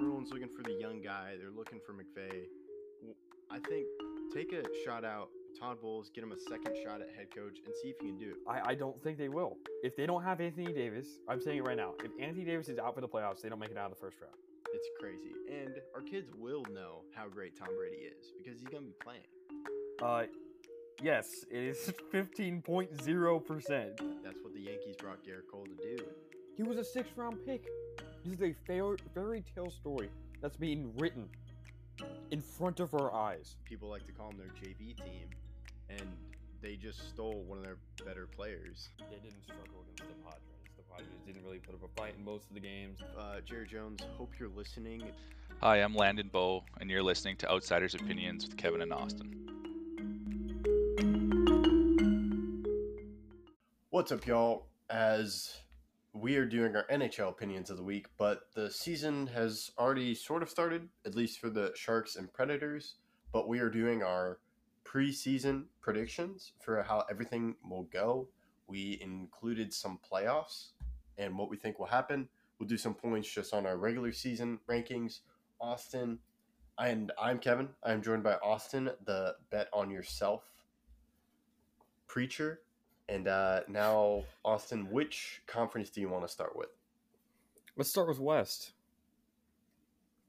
everyone's looking for the young guy. They're looking for McVay. I think take a shot out Todd Bowles, get him a second shot at head coach, and see if he can do it. I, I don't think they will. If they don't have Anthony Davis, I'm saying it right now. If Anthony Davis is out for the playoffs, they don't make it out of the first round. It's crazy, and our kids will know how great Tom Brady is because he's gonna be playing. Uh, yes, it is 15.0 percent. That's what the Yankees brought Gerrit Cole to do. He was a sixth round pick. This is a fair, fairy tale story that's being written in front of our eyes. People like to call them their JV team, and they just stole one of their better players. They didn't struggle against the Padres. The Padres didn't really put up a fight in most of the games. Uh, Jerry Jones, hope you're listening. Hi, I'm Landon Bow, and you're listening to Outsiders Opinions with Kevin and Austin. What's up, y'all? As we are doing our NHL opinions of the week, but the season has already sort of started, at least for the Sharks and Predators. But we are doing our preseason predictions for how everything will go. We included some playoffs and what we think will happen. We'll do some points just on our regular season rankings. Austin, and I'm Kevin. I'm joined by Austin, the bet on yourself preacher. And uh, now, Austin, which conference do you want to start with? Let's start with West.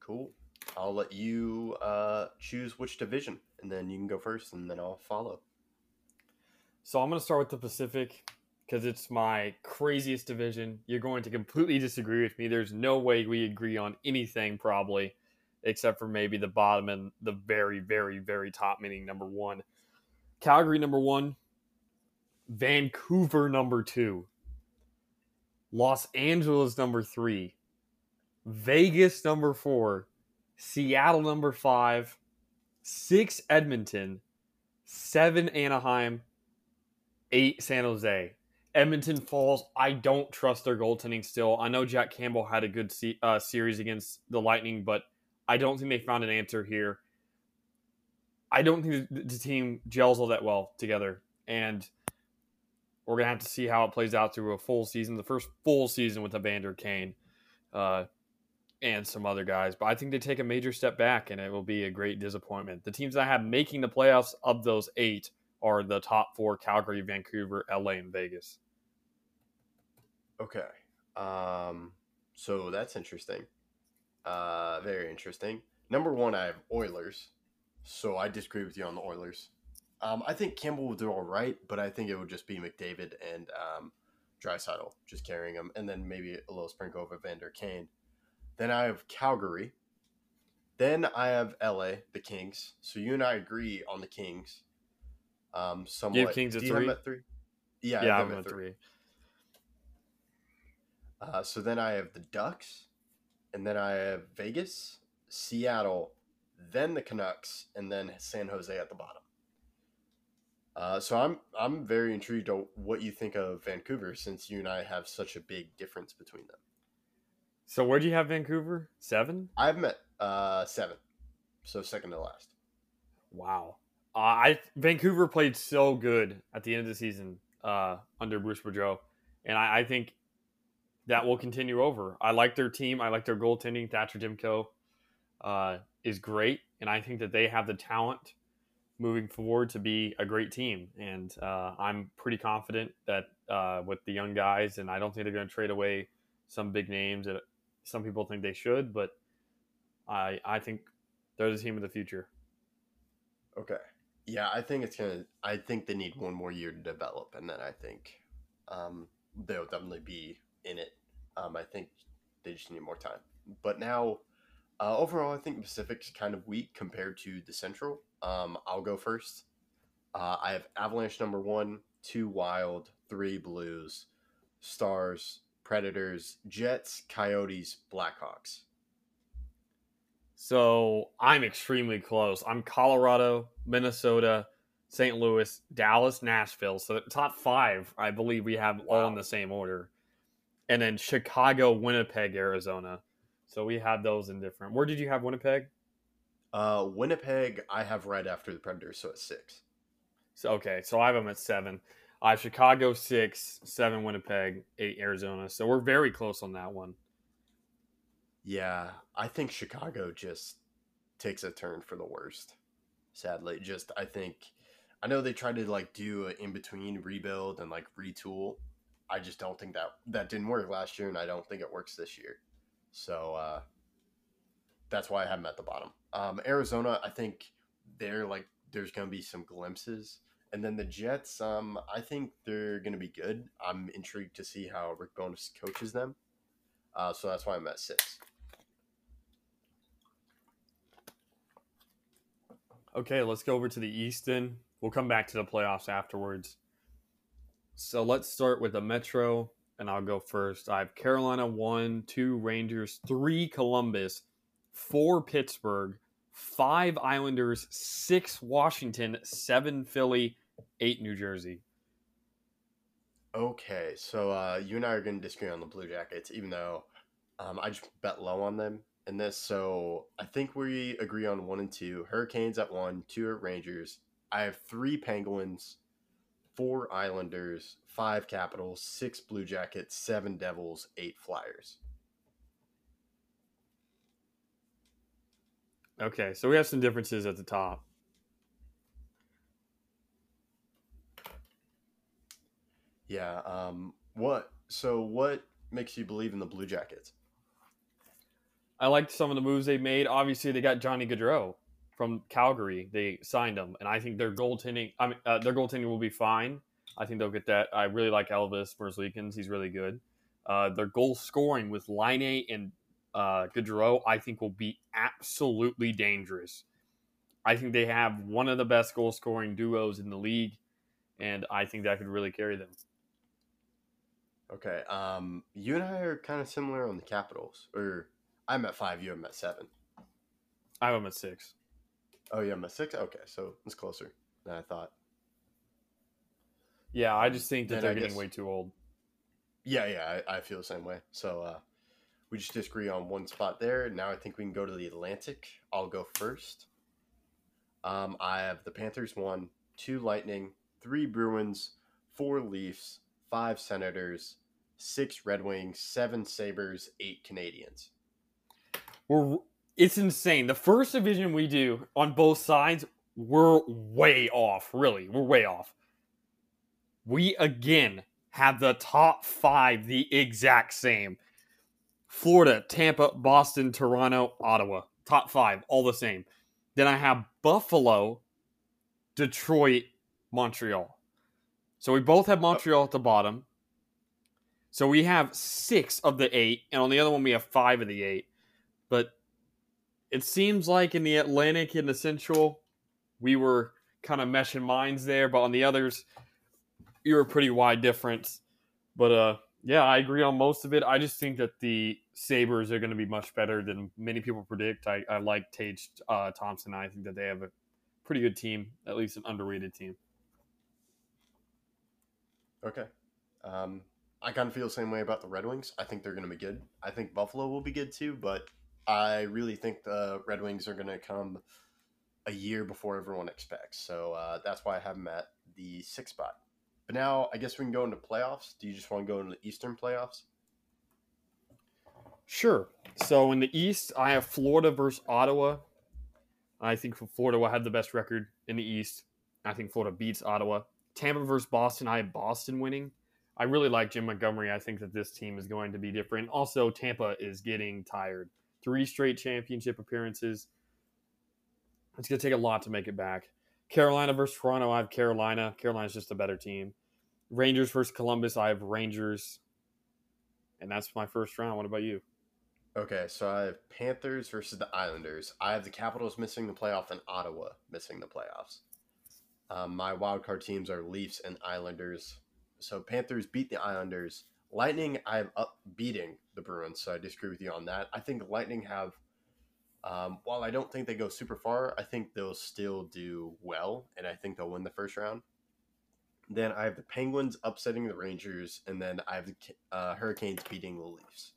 Cool. I'll let you uh, choose which division, and then you can go first, and then I'll follow. So I'm going to start with the Pacific because it's my craziest division. You're going to completely disagree with me. There's no way we agree on anything, probably, except for maybe the bottom and the very, very, very top, meaning number one. Calgary, number one. Vancouver, number two. Los Angeles, number three. Vegas, number four. Seattle, number five. Six, Edmonton. Seven, Anaheim. Eight, San Jose. Edmonton Falls, I don't trust their goaltending still. I know Jack Campbell had a good se- uh, series against the Lightning, but I don't think they found an answer here. I don't think the, the team gels all that well together, and we're gonna have to see how it plays out through a full season, the first full season with Evander Kane, uh, and some other guys. But I think they take a major step back, and it will be a great disappointment. The teams I have making the playoffs of those eight are the top four: Calgary, Vancouver, LA, and Vegas. Okay. Um, so that's interesting. Uh, very interesting. Number one, I have Oilers. So I disagree with you on the Oilers. Um, I think Campbell will do all right, but I think it would just be McDavid and um, Draisaitl just carrying them, and then maybe a little sprinkle of Evander Kane. Then I have Calgary. Then I have LA, the Kings. So you and I agree on the Kings. Um, somewhat. Kings you have three? at three? Yeah, yeah, I'm at at three. Uh, so then I have the Ducks, and then I have Vegas, Seattle, then the Canucks, and then San Jose at the bottom. Uh, so I'm I'm very intrigued on what you think of Vancouver, since you and I have such a big difference between them. So where'd you have Vancouver? Seven? I've met uh, seven, so second to last. Wow. Uh, I Vancouver played so good at the end of the season uh, under Bruce Boudreau, and I, I think that will continue over. I like their team. I like their goaltending. Thatcher Demko uh, is great, and I think that they have the talent moving forward to be a great team. And uh, I'm pretty confident that uh, with the young guys, and I don't think they're going to trade away some big names that some people think they should, but I I think they're the team of the future. Okay. Yeah, I think it's gonna. I think they need one more year to develop, and then I think um, they'll definitely be in it. Um, I think they just need more time. But now, uh, overall, I think Pacific's kind of weak compared to the Central. Um, I'll go first. Uh, I have Avalanche number one, two Wild, three Blues, Stars, Predators, Jets, Coyotes, Blackhawks. So I'm extremely close. I'm Colorado, Minnesota, St. Louis, Dallas, Nashville. So the top five, I believe we have all in the same order. And then Chicago, Winnipeg, Arizona. So we have those in different. Where did you have Winnipeg? Uh, Winnipeg, I have right after the Predators, so it's six. So okay, so I have them at seven. I have Chicago six, seven Winnipeg, eight Arizona. So we're very close on that one. Yeah, I think Chicago just takes a turn for the worst. Sadly, just I think I know they tried to like do an in between rebuild and like retool. I just don't think that that didn't work last year, and I don't think it works this year. So uh, that's why I have them at the bottom. Um, Arizona, I think they're like there's going to be some glimpses, and then the Jets. Um, I think they're going to be good. I'm intrigued to see how Rick Bowness coaches them. Uh, so that's why I'm at six. Okay, let's go over to the Easton. We'll come back to the playoffs afterwards. So let's start with the Metro, and I'll go first. I have Carolina one, two Rangers, three Columbus, four Pittsburgh, five Islanders, six Washington, seven Philly, eight New Jersey. Okay, so uh, you and I are going to disagree on the Blue Jackets, even though um, I just bet low on them in this. So I think we agree on one and two. Hurricanes at one, two at Rangers. I have three Penguins, four Islanders, five Capitals, six Blue Jackets, seven Devils, eight Flyers. Okay, so we have some differences at the top. Yeah. Um. What? So what makes you believe in the Blue Jackets? I liked some of the moves they made. Obviously, they got Johnny Gaudreau from Calgary. They signed him, and I think their goaltending. I mean, uh, their goaltending will be fine. I think they'll get that. I really like Elvis Merzlikins. He's really good. Uh, their goal scoring with Laine and uh, Gaudreau, I think, will be absolutely dangerous. I think they have one of the best goal scoring duos in the league, and I think that could really carry them. Okay. Um. You and I are kind of similar on the Capitals, or I'm at five. You I'm at seven. I'm at six. Oh yeah, I'm at six. Okay, so it's closer than I thought. Yeah, I just think that they're I getting guess- way too old. Yeah, yeah, I, I feel the same way. So uh, we just disagree on one spot there. Now I think we can go to the Atlantic. I'll go first. Um, I have the Panthers one, two Lightning, three Bruins, four Leafs, five Senators, six Red Wings, seven Sabres, eight Canadiens. We're it's insane. The first division we do on both sides, we're way off. Really, we're way off. We again have the top five the exact same. Florida, Tampa, Boston, Toronto, Ottawa. Top five, all the same. Then I have Buffalo, Detroit, Montreal. So we both have Montreal at the bottom. So we have six of the eight, and on the other one we have five of the eight. But it seems like in the Atlantic and the Central, we were kind of meshing minds there, but on the others, you were pretty wide difference. But uh, yeah, I agree on most of it. I just think that the Sabres are going to be much better than many people predict. I, I like Tage uh, Thompson. I think that they have a pretty good team, at least an underrated team. Okay. Um, I kind of feel the same way about the Red Wings. I think they're going to be good. I think Buffalo will be good too, but I really think the Red Wings are going to come a year before everyone expects. So uh, that's why I have them at the sixth spot. But now I guess we can go into playoffs. Do you just want to go into the Eastern playoffs? Sure. So in the East, I have Florida versus Ottawa. I think Florida will have the best record in the East. I think Florida beats Ottawa. Tampa versus Boston, I have Boston winning. I really like Jim Montgomery. I think that this team is going to be different. Also, Tampa is getting tired. Three straight championship appearances. It's going to take a lot to make it back. Carolina versus Toronto, I have Carolina. Carolina's just a better team. Rangers versus Columbus, I have Rangers. And that's my first round. What about you? Okay, so I have Panthers versus the Islanders. I have the Capitals missing the playoff and Ottawa missing the playoffs. Um, my wildcard teams are Leafs and Islanders. So Panthers beat the Islanders. Lightning, I'm up beating the Bruins, so I disagree with you on that. I think Lightning have, um, while I don't think they go super far, I think they'll still do well, and I think they'll win the first round. Then I have the Penguins upsetting the Rangers, and then I have the uh, Hurricanes beating the Leafs.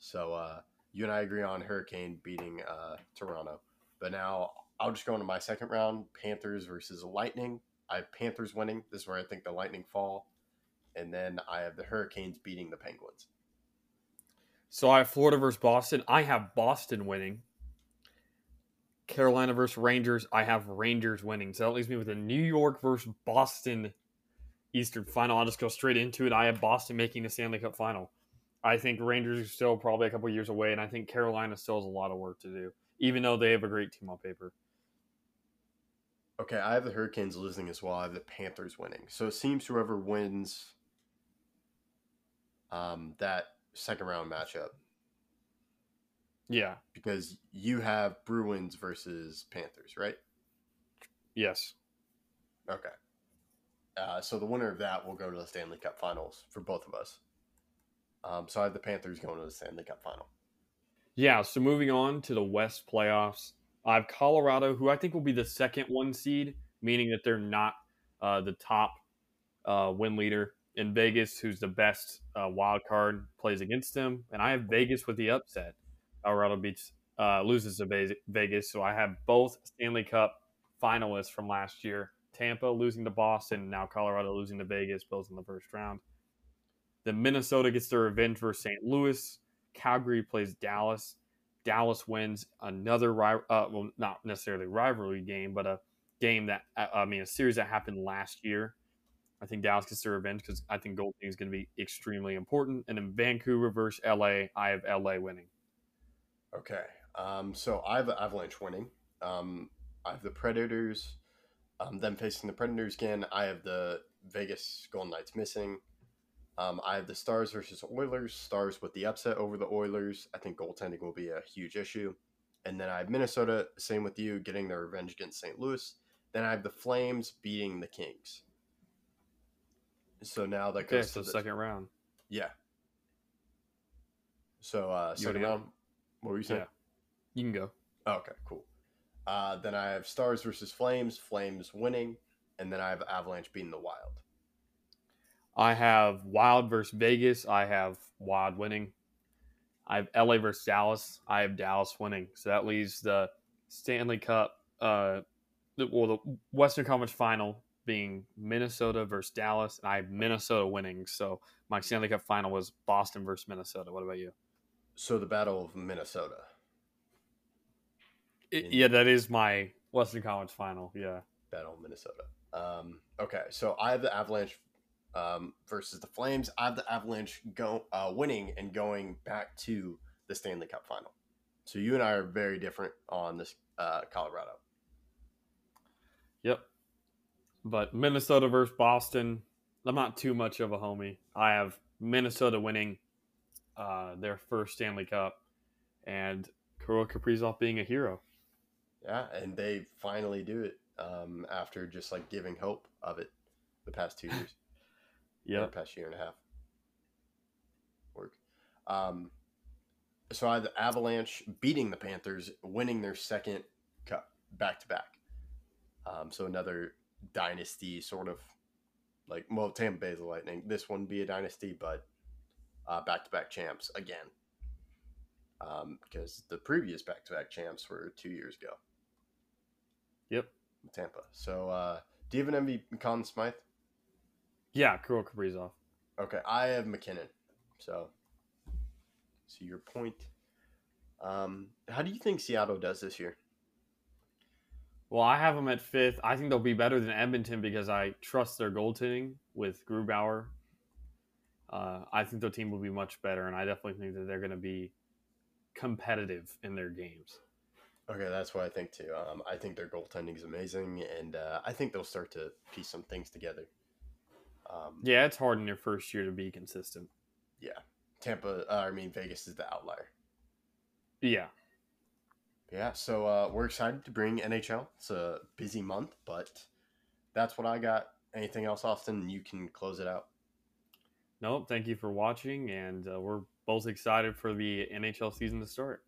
So uh, you and I agree on Hurricane beating uh, Toronto. But now I'll just go into my second round: Panthers versus Lightning. I have Panthers winning. This is where I think the Lightning fall, and then I have the Hurricanes beating the Penguins. So I have Florida versus Boston. I have Boston winning. Carolina versus Rangers. I have Rangers winning. So that leaves me with a New York versus Boston Eastern final. I'll just go straight into it. I have Boston making the Stanley Cup final. I think Rangers are still probably a couple years away, and I think Carolina still has a lot of work to do, even though they have a great team on paper. Okay, I have the Hurricanes losing as well. I have the Panthers winning. So it seems whoever wins um, that second round matchup, Yeah. because you have Bruins versus Panthers, right? Yes. Okay. Uh, so the winner of that will go to the Stanley Cup Finals for both of us. Um, so I have the Panthers going to the Stanley Cup Final. Yeah. So moving on to the West playoffs, I have Colorado, who I think will be the second one seed, meaning that they're not uh, the top uh, win leader. In Vegas, who's the best uh, wild card, plays against them, and I have Vegas with the upset. Colorado beats uh, loses to Vegas, so I have both Stanley Cup finalists from last year. Tampa losing to Boston, now Colorado losing to Vegas, Bills in the first round. Then Minnesota gets their revenge versus St. Louis. Calgary plays Dallas. Dallas wins another ri- uh, well, not necessarily rivalry game, but a game that uh, I mean a series that happened last year. I think Dallas gets their revenge because I think goaltending is going to be extremely important. And then Vancouver versus LA, I have LA winning. Okay. Um, so I have Avalanche winning. Um, I have the Predators. Um, them facing the Predators again. I have the Vegas Golden Knights missing. Um, I have the Stars versus Oilers. Stars with the upset over the Oilers. I think goaltending will be a huge issue. And then I have Minnesota, same with you, getting their revenge against St. Louis. Then I have the Flames beating the Kings. So now that Okay, goes so to the second round. Yeah. So uh, second round. What were you saying? Yeah. You can go. Oh, okay, cool. Uh, then I have Stars versus Flames. Flames winning, and then I have Avalanche beating the Wild. I have Wild versus Vegas. I have Wild winning. I have LA versus Dallas. I have Dallas winning. So that leaves the Stanley Cup, uh, well, the Western Conference Final being Minnesota versus Dallas. And I have Minnesota winning. So my Stanley Cup final was Boston versus Minnesota. What about you? So the Battle of Minnesota. It- yeah, that is my Western Conference final. Yeah. Battle of Minnesota. Um, okay, so I have the Avalanche um, versus the Flames. I have the Avalanche go uh, winning and going back to the Stanley Cup final. So you and I are very different on this uh, Colorado. Yep. But Minnesota versus Boston, I'm not too much of a homie. I have Minnesota winning uh, their first Stanley Cup and Kirill Kaprizov being a hero. Yeah, and they finally do it um, after just like giving hope of it the past two years. yeah, past year and a half. Work. Um, so I had the Avalanche beating the Panthers, winning their second cup back to back. Um, so another dynasty sort of like well, Tampa Bay's the Lightning. This one be a dynasty, but back to back champs again. Um, because the previous back to back champs were two years ago. Yep. Tampa. So uh, do you have an MVP, Conn Smythe? Yeah, Kirill Kaprizov. Okay, I have MacKinnon. So, see your point. Um, how do you think Seattle does this year? Well, I have them at fifth. I think they'll be better than Edmonton because I trust their goaltending with Grubauer. Uh, I think their team will be much better, and I definitely think that they're going to be competitive in their games. Okay, that's what I think too. Um, I think their goaltending is amazing, and uh, I think they'll start to piece some things together. Um, Yeah, it's hard in your first year to be consistent. Yeah, Tampa, uh, I mean Vegas is the outlier. Yeah. Yeah, so uh, we're excited to bring NHL. It's a busy month, but that's what I got. Anything else, Austin? You can close it out. Nope. Thank you for watching, and uh, we're both excited for the NHL season to start.